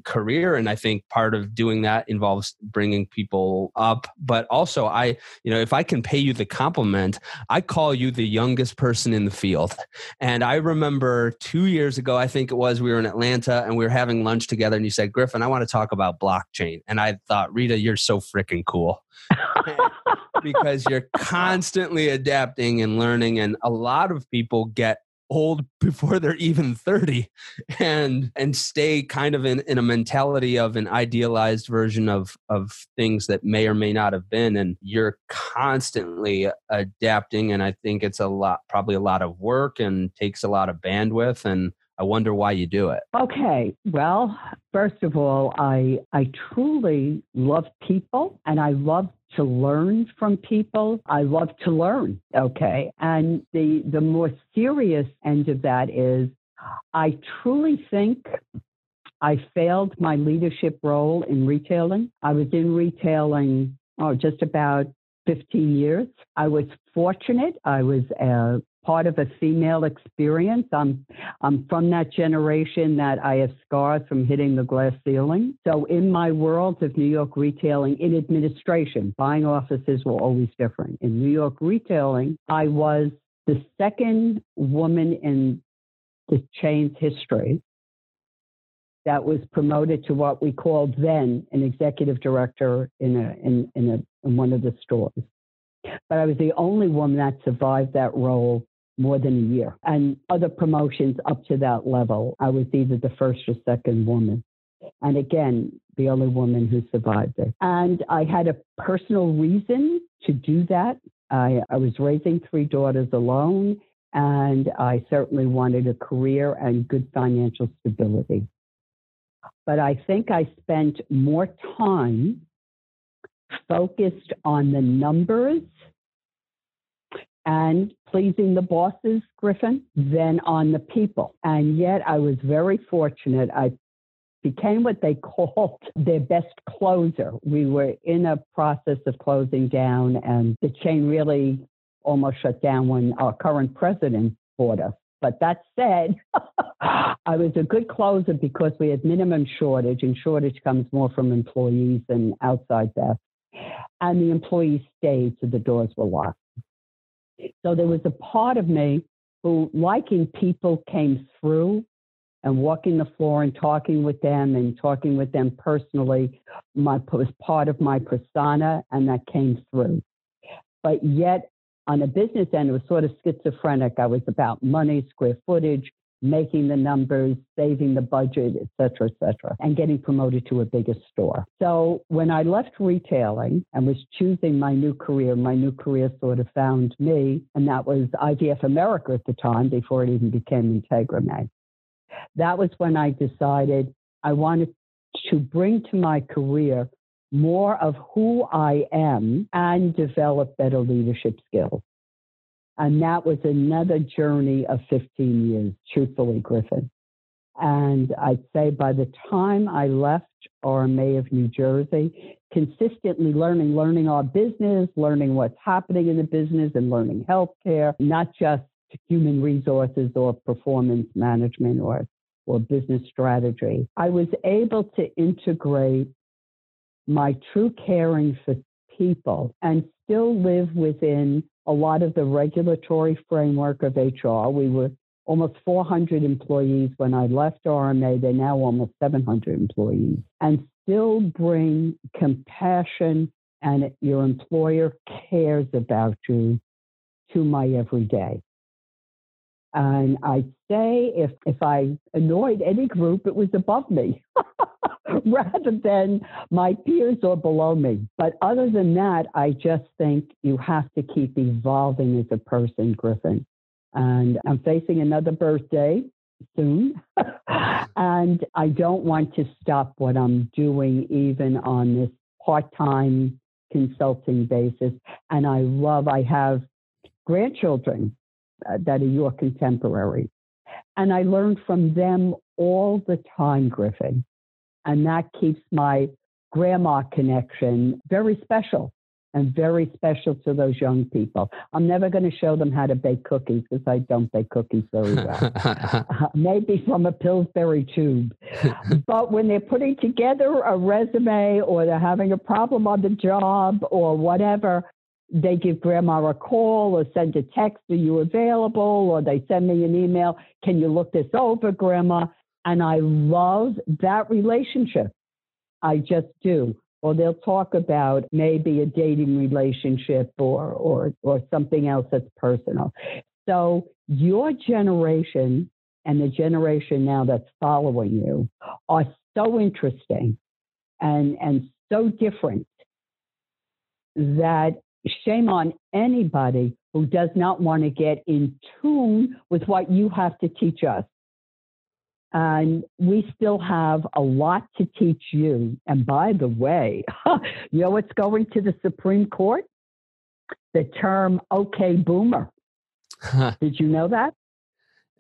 career and i think part of doing that involves bringing people up but also i you know if i can pay you the compliment i call you the youngest person in the field. And i remember 2 years ago i think it was we were in atlanta and we were having lunch together and you said griffin i want to talk about blockchain. And i thought rita you're so freaking cool. Because you're constantly adapting and learning and a lot of people get old before they're even 30 and and stay kind of in, in a mentality of an idealized version of of things that may or may not have been and you're constantly adapting and i think it's a lot probably a lot of work and takes a lot of bandwidth and I wonder why you do it. Okay. Well, first of all, I I truly love people and I love to learn from people. I love to learn. Okay. And the the more serious end of that is I truly think I failed my leadership role in retailing. I was in retailing oh just about 15 years. I was fortunate. I was a part of a female experience. I'm, I'm from that generation that I have scars from hitting the glass ceiling. So, in my world of New York retailing, in administration, buying offices were always different. In New York retailing, I was the second woman in the chain's history that was promoted to what we called then an executive director in a in, in a in one of the stores. But I was the only woman that survived that role more than a year. And other promotions up to that level, I was either the first or second woman. And again, the only woman who survived it. And I had a personal reason to do that. I, I was raising three daughters alone, and I certainly wanted a career and good financial stability. But I think I spent more time focused on the numbers and pleasing the bosses, Griffin, than on the people. And yet I was very fortunate. I became what they called their best closer. We were in a process of closing down, and the chain really almost shut down when our current president bought us. But that said, I was a good closer because we had minimum shortage, and shortage comes more from employees than outside desks. And the employees stayed, so the doors were locked. So there was a part of me who, liking people, came through and walking the floor and talking with them and talking with them personally my, was part of my persona, and that came through. But yet, on a business end, it was sort of schizophrenic. I was about money, square footage, making the numbers, saving the budget, et cetera, et cetera, and getting promoted to a bigger store. So when I left retailing and was choosing my new career, my new career sort of found me, and that was IVF America at the time before it even became IntegraMed. That was when I decided I wanted to bring to my career more of who I am and develop better leadership skills. And that was another journey of 15 years, truthfully, Griffin. And I'd say by the time I left RMA of New Jersey, consistently learning, learning our business, learning what's happening in the business, and learning healthcare, not just human resources or performance management or, or business strategy. I was able to integrate my true caring for people and still live within a lot of the regulatory framework of HR. We were almost 400 employees when I left RMA. They're now almost 700 employees and still bring compassion and your employer cares about you to my everyday. And I'd say if, if I annoyed any group, it was above me rather than my peers or below me. But other than that, I just think you have to keep evolving as a person, Griffin. And I'm facing another birthday soon. and I don't want to stop what I'm doing, even on this part time consulting basis. And I love, I have grandchildren uh, that are your contemporaries. And I learn from them all the time, Griffin. And that keeps my grandma connection very special and very special to those young people. I'm never going to show them how to bake cookies because I don't bake cookies very well. uh, maybe from a Pillsbury tube. but when they're putting together a resume or they're having a problem on the job or whatever, they give grandma a call or send a text, are you available? Or they send me an email, can you look this over, grandma? And I love that relationship. I just do or they'll talk about maybe a dating relationship or or or something else that's personal. So your generation and the generation now that's following you are so interesting and and so different that shame on anybody who does not want to get in tune with what you have to teach us. And we still have a lot to teach you. And by the way, you know what's going to the Supreme Court? The term okay boomer. Did you know that?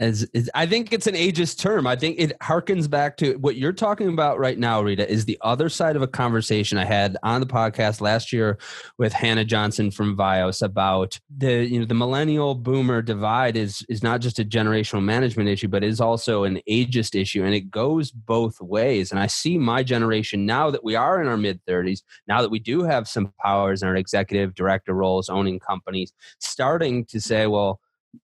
As, as, I think it's an ageist term. I think it harkens back to what you're talking about right now, Rita, is the other side of a conversation I had on the podcast last year with Hannah Johnson from Vios about the you know the millennial boomer divide is is not just a generational management issue, but is also an ageist issue, and it goes both ways. And I see my generation now that we are in our mid 30s, now that we do have some powers in our executive director roles, owning companies, starting to say, well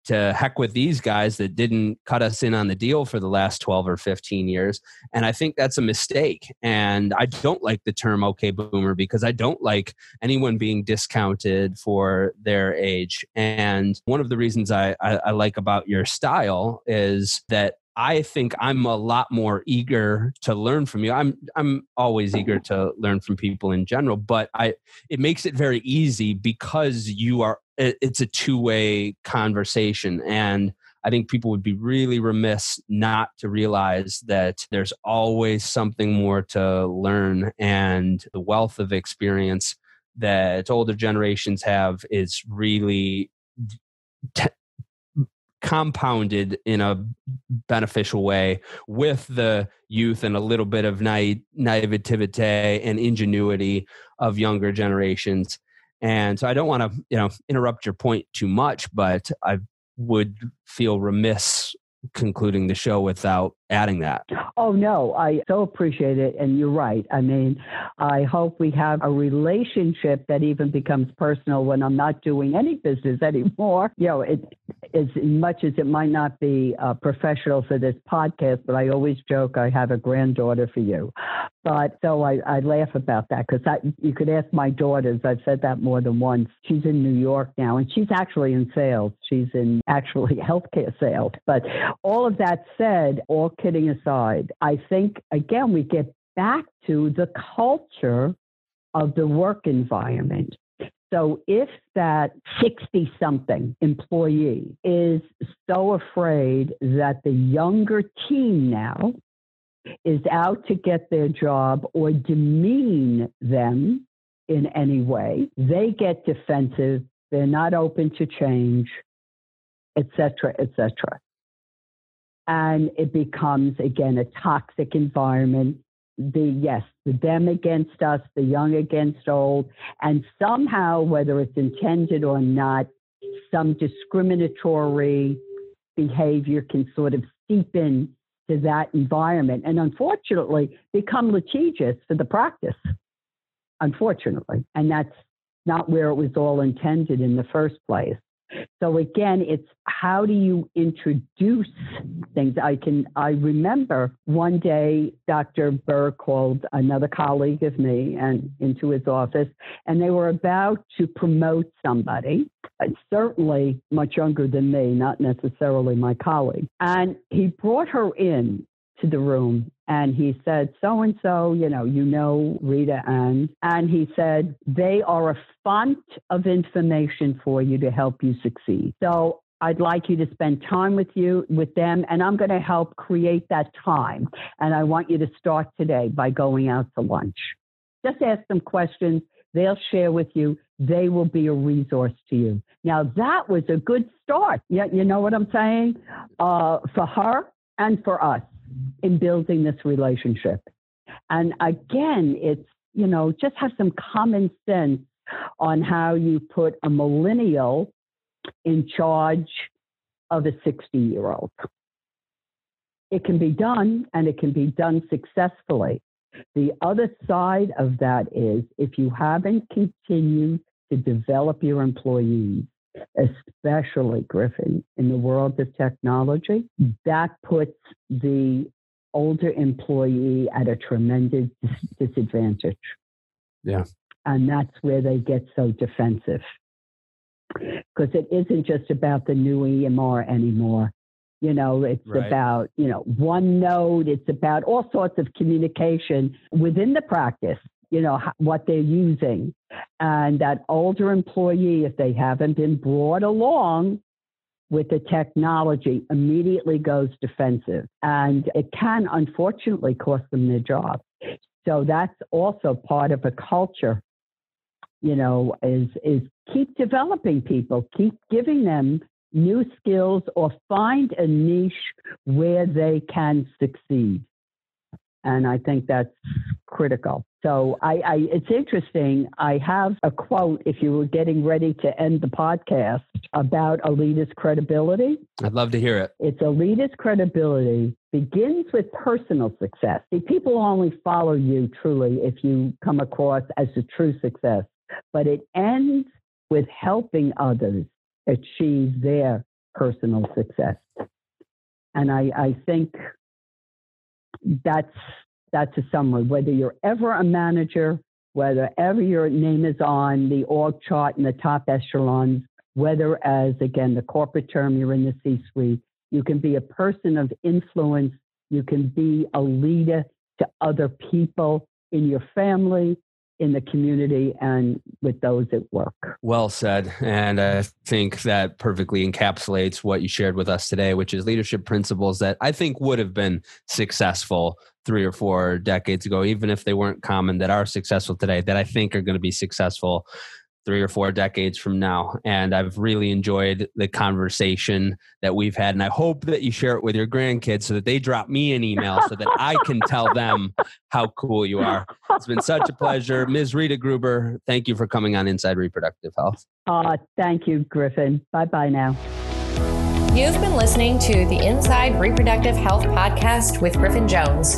to heck with these guys that didn't cut us in on the deal for the last 12 or 15 years. And I think that's a mistake. And I don't like the term okay boomer because I don't like anyone being discounted for their age. And one of the reasons I, I, I like about your style is that I think I'm a lot more eager to learn from you. I'm I'm always eager to learn from people in general, but I it makes it very easy because you are it's a two-way conversation and I think people would be really remiss not to realize that there's always something more to learn and the wealth of experience that older generations have is really t- compounded in a beneficial way with the youth and a little bit of naive, naivete and ingenuity of younger generations. And so I don't want to, you know, interrupt your point too much, but I would feel remiss concluding the show without adding that. Oh, no, I so appreciate it. And you're right. I mean, I hope we have a relationship that even becomes personal when I'm not doing any business anymore. You know, it, as much as it might not be uh, professional for this podcast, but I always joke I have a granddaughter for you. But so I, I laugh about that because you could ask my daughters. I've said that more than once. She's in New York now, and she's actually in sales. She's in actually healthcare sales. But all of that said, all kidding aside, I think, again, we get back to the culture of the work environment. So if that 60 something employee is so afraid that the younger team now is out to get their job or demean them in any way, they get defensive, they're not open to change, etc., etc and it becomes again a toxic environment. The yes the them against us the young against old and somehow whether it's intended or not some discriminatory behavior can sort of seep in to that environment and unfortunately become litigious for the practice unfortunately. And that's not where it was all intended in the first place So again, it's how do you introduce things? I can I remember one day Dr. Burr called another colleague of me and into his office, and they were about to promote somebody, uh, certainly much younger than me, not necessarily my colleague. And he brought her in to the room and he said, so and so, you know, you know Rita and, and he said, they are a font of information for you to help you succeed. So I'd like you to spend time with you, with them, and I'm going to help create that time. And I want you to start today by going out to lunch. Just ask them questions. They'll share with you. They will be a resource to you. Now, that was a good start. Yeah, you know what I'm saying? Uh, for her and for us in building this relationship. And again, it's, you know, just have some common sense on how you put a millennial in charge of a 60 year old. It can be done and it can be done successfully. The other side of that is if you haven't continued to develop your employees, especially Griffin, in the world of technology, that puts the older employee at a tremendous disadvantage. Yeah. And that's where they get so defensive. Because it isn't just about the new EMR anymore. You know, it's right. about, you know, one OneNote, it's about all sorts of communication within the practice you know, what they're using. And that older employee, if they haven't been brought along with the technology, immediately goes defensive. And it can unfortunately cost them their job. So that's also part of a culture, you know, is, is keep developing people, keep giving them new skills or find a niche where they can succeed. And I think that's critical. So I, I, it's interesting. I have a quote if you were getting ready to end the podcast about a leader's credibility. I'd love to hear it. It's a leader's credibility begins with personal success. See, people only follow you truly if you come across as a true success, but it ends with helping others achieve their personal success. And I, I think that's that's a summary. Whether you're ever a manager, whether ever your name is on the org chart in the top echelons, whether as again the corporate term you're in the C-suite, you can be a person of influence. You can be a leader to other people in your family, in the community and with those at work. Well said. And I think that perfectly encapsulates what you shared with us today, which is leadership principles that I think would have been successful three or four decades ago, even if they weren't common, that are successful today, that I think are going to be successful three or four decades from now. And I've really enjoyed the conversation that we've had. And I hope that you share it with your grandkids so that they drop me an email so that I can tell them how cool you are. It's been such a pleasure. Ms. Rita Gruber, thank you for coming on Inside Reproductive Health. Uh, thank you, Griffin. Bye bye now. You've been listening to the Inside Reproductive Health podcast with Griffin Jones.